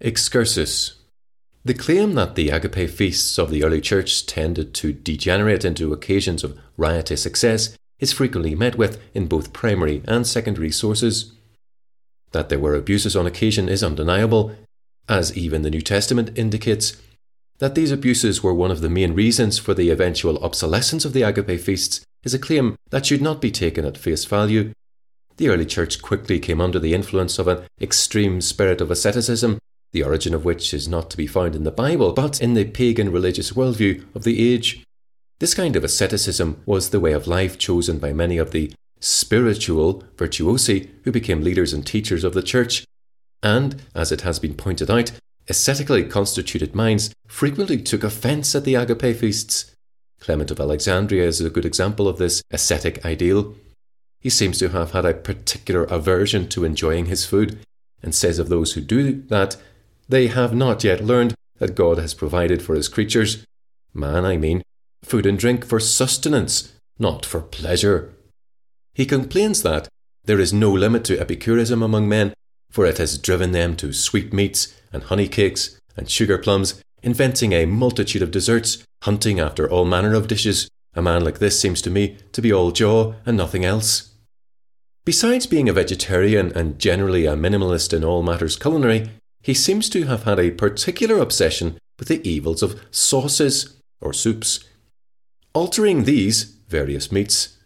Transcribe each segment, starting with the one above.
Excursus. The claim that the agape feasts of the early church tended to degenerate into occasions of riotous excess is frequently met with in both primary and secondary sources. That there were abuses on occasion is undeniable, as even the New Testament indicates. That these abuses were one of the main reasons for the eventual obsolescence of the agape feasts is a claim that should not be taken at face value. The early church quickly came under the influence of an extreme spirit of asceticism, the origin of which is not to be found in the Bible, but in the pagan religious worldview of the age. This kind of asceticism was the way of life chosen by many of the spiritual virtuosi who became leaders and teachers of the church. And, as it has been pointed out, ascetically constituted minds frequently took offence at the agape feasts. Clement of Alexandria is a good example of this ascetic ideal. He seems to have had a particular aversion to enjoying his food, and says of those who do that, they have not yet learned that God has provided for his creatures, man, I mean, food and drink for sustenance, not for pleasure. He complains that there is no limit to Epicurism among men, for it has driven them to sweetmeats and honey cakes and sugar plums, inventing a multitude of desserts, hunting after all manner of dishes. A man like this seems to me to be all jaw and nothing else. Besides being a vegetarian and generally a minimalist in all matters culinary, he seems to have had a particular obsession with the evils of sauces or soups. Altering these, various meats,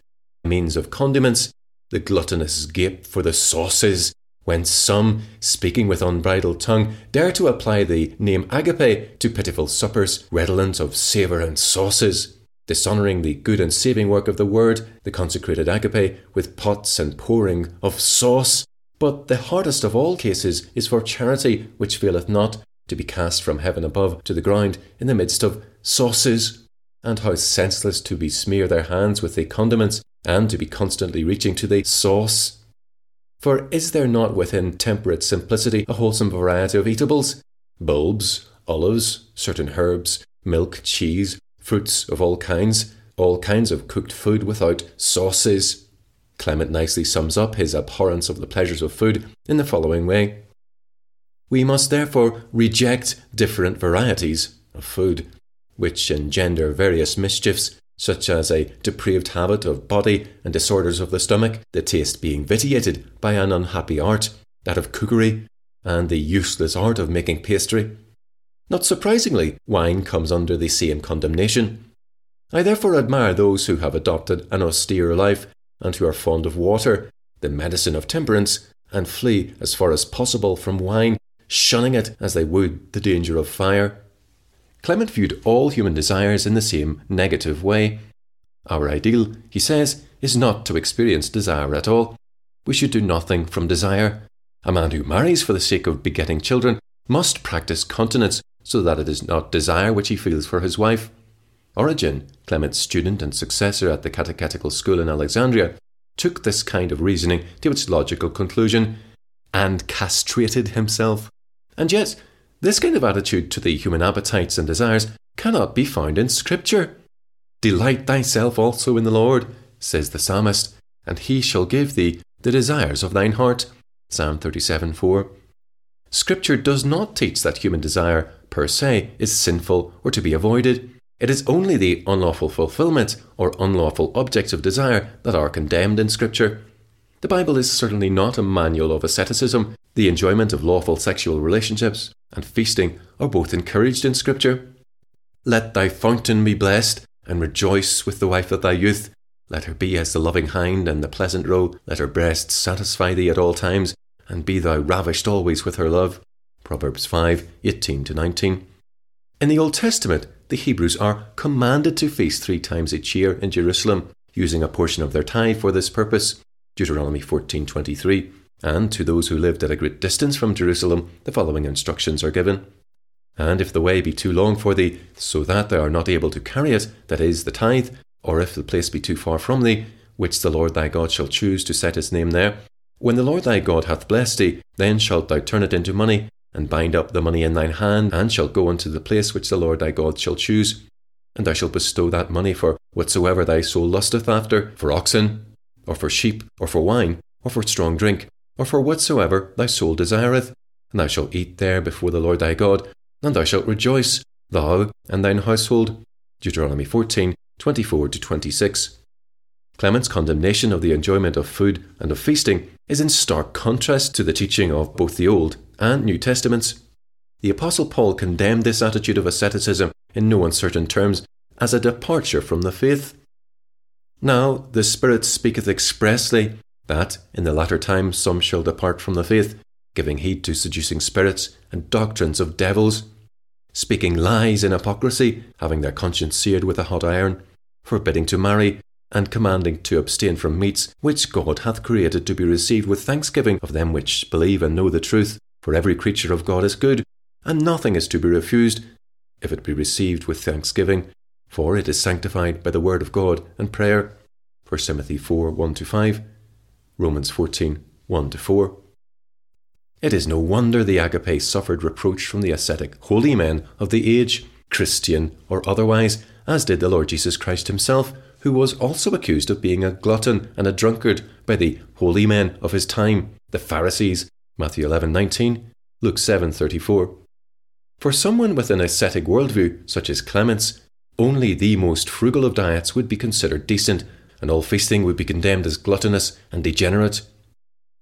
means of condiments, the gluttonous gape for the sauces, when some, speaking with unbridled tongue, dare to apply the name agape to pitiful suppers, redolent of savour and sauces, dishonouring the good and saving work of the Word, the consecrated agape, with pots and pouring of sauce. But the hardest of all cases is for charity which faileth not to be cast from heaven above to the ground in the midst of sauces. And how senseless to besmear their hands with the condiments, and to be constantly reaching to the sauce. For is there not within temperate simplicity a wholesome variety of eatables? Bulbs, olives, certain herbs, milk, cheese, fruits of all kinds, all kinds of cooked food without sauces. Clement nicely sums up his abhorrence of the pleasures of food in the following way We must therefore reject different varieties of food, which engender various mischiefs, such as a depraved habit of body and disorders of the stomach, the taste being vitiated by an unhappy art, that of cookery, and the useless art of making pastry. Not surprisingly, wine comes under the same condemnation. I therefore admire those who have adopted an austere life and who are fond of water, the medicine of temperance, and flee as far as possible from wine, shunning it as they would the danger of fire. Clement viewed all human desires in the same negative way. Our ideal, he says, is not to experience desire at all. We should do nothing from desire. A man who marries for the sake of begetting children must practice continence so that it is not desire which he feels for his wife. Origen, Clement's student and successor at the catechetical school in Alexandria, took this kind of reasoning to its logical conclusion and castrated himself. And yet, this kind of attitude to the human appetites and desires cannot be found in Scripture. Delight thyself also in the Lord, says the psalmist, and he shall give thee the desires of thine heart. Psalm 37 4. Scripture does not teach that human desire, per se, is sinful or to be avoided. It is only the unlawful fulfillment or unlawful objects of desire that are condemned in Scripture. The Bible is certainly not a manual of asceticism. The enjoyment of lawful sexual relationships and feasting are both encouraged in Scripture. Let thy fountain be blessed, and rejoice with the wife of thy youth. Let her be as the loving hind and the pleasant roe. Let her breasts satisfy thee at all times, and be thou ravished always with her love. Proverbs 5 18 19. In the Old Testament, the Hebrews are commanded to feast three times each year in Jerusalem, using a portion of their tithe for this purpose. Deuteronomy 14:23 and to those who lived at a great distance from Jerusalem, the following instructions are given. And if the way be too long for thee, so that thou art not able to carry it, that is, the tithe, or if the place be too far from thee, which the Lord thy God shall choose to set his name there, when the Lord thy God hath blessed thee, then shalt thou turn it into money, and bind up the money in thine hand, and shalt go unto the place which the Lord thy God shall choose. And thou shalt bestow that money for whatsoever thy soul lusteth after, for oxen, or for sheep, or for wine, or for strong drink, or for whatsoever thy soul desireth, and thou shalt eat there before the Lord thy God, and thou shalt rejoice, thou and thine household. Deuteronomy 14 24 26. Clement's condemnation of the enjoyment of food and of feasting is in stark contrast to the teaching of both the Old and New Testaments. The Apostle Paul condemned this attitude of asceticism in no uncertain terms as a departure from the faith. Now the Spirit speaketh expressly that in the latter times some shall depart from the faith, giving heed to seducing spirits and doctrines of devils, speaking lies in hypocrisy, having their conscience seared with a hot iron, forbidding to marry, and commanding to abstain from meats which God hath created to be received with thanksgiving of them which believe and know the truth. For every creature of God is good, and nothing is to be refused, if it be received with thanksgiving, for it is sanctified by the word of God and prayer. 1 Timothy 4 1 5, Romans 14 1 4. It is no wonder the agape suffered reproach from the ascetic holy men of the age, Christian or otherwise, as did the Lord Jesus Christ himself, who was also accused of being a glutton and a drunkard by the holy men of his time, the Pharisees, Matthew 11:19, Luke 7:34. For someone with an ascetic worldview, such as Clement's, only the most frugal of diets would be considered decent, and all feasting would be condemned as gluttonous and degenerate.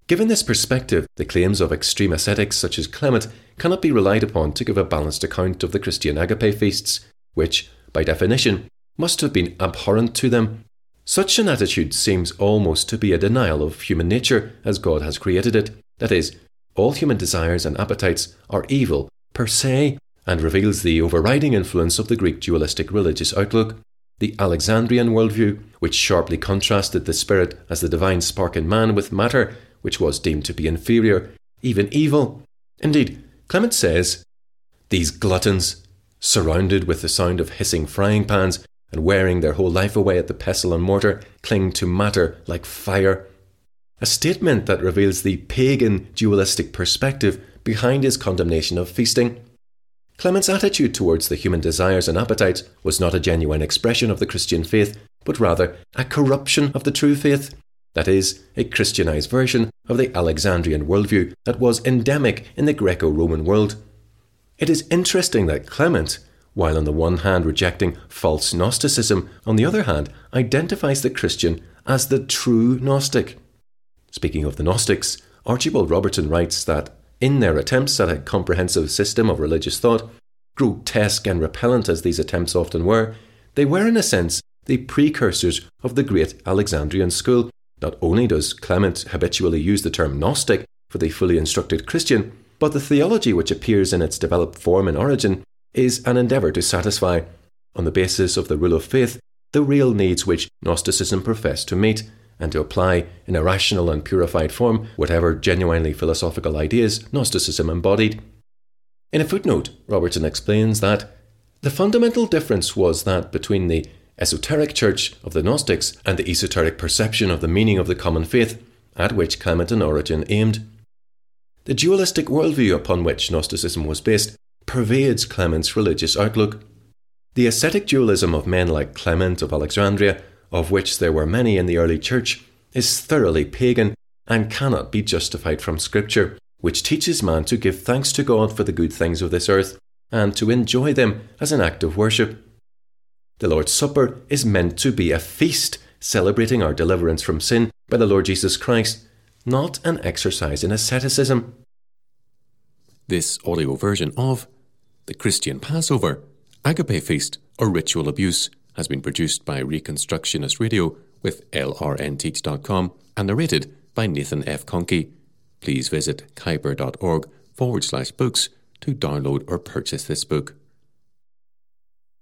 Given this perspective, the claims of extreme ascetics such as Clement cannot be relied upon to give a balanced account of the Christian agape feasts, which, by definition, must have been abhorrent to them. Such an attitude seems almost to be a denial of human nature as God has created it. That is, all human desires and appetites are evil per se, and reveals the overriding influence of the Greek dualistic religious outlook, the Alexandrian worldview, which sharply contrasted the spirit as the divine spark in man with matter, which was deemed to be inferior, even evil. Indeed, Clement says, These gluttons, surrounded with the sound of hissing frying pans, and wearing their whole life away at the pestle and mortar, cling to matter like fire. A statement that reveals the pagan dualistic perspective behind his condemnation of feasting. Clement's attitude towards the human desires and appetites was not a genuine expression of the Christian faith, but rather a corruption of the true faith, that is, a Christianized version of the Alexandrian worldview that was endemic in the Greco Roman world. It is interesting that Clement, while on the one hand rejecting false Gnosticism, on the other hand identifies the Christian as the true Gnostic. Speaking of the Gnostics, Archibald Robertson writes that in their attempts at a comprehensive system of religious thought, grotesque and repellent as these attempts often were, they were in a sense the precursors of the great Alexandrian school. Not only does Clement habitually use the term Gnostic for the fully instructed Christian, but the theology which appears in its developed form and Origen is an endeavour to satisfy, on the basis of the rule of faith, the real needs which Gnosticism professed to meet, and to apply in a rational and purified form whatever genuinely philosophical ideas Gnosticism embodied. In a footnote, Robertson explains that the fundamental difference was that between the esoteric church of the Gnostics and the esoteric perception of the meaning of the common faith, at which Clement and Origen aimed. The dualistic worldview upon which Gnosticism was based pervades Clement's religious outlook. The ascetic dualism of men like Clement of Alexandria, of which there were many in the early church, is thoroughly pagan and cannot be justified from Scripture, which teaches man to give thanks to God for the good things of this earth and to enjoy them as an act of worship. The Lord's Supper is meant to be a feast celebrating our deliverance from sin by the Lord Jesus Christ, not an exercise in asceticism. This audio version of The Christian Passover, Agape Feast, or Ritual Abuse has been produced by Reconstructionist Radio with lrnteach.com and narrated by Nathan F. Conkey. Please visit kuyper.org forward slash books to download or purchase this book.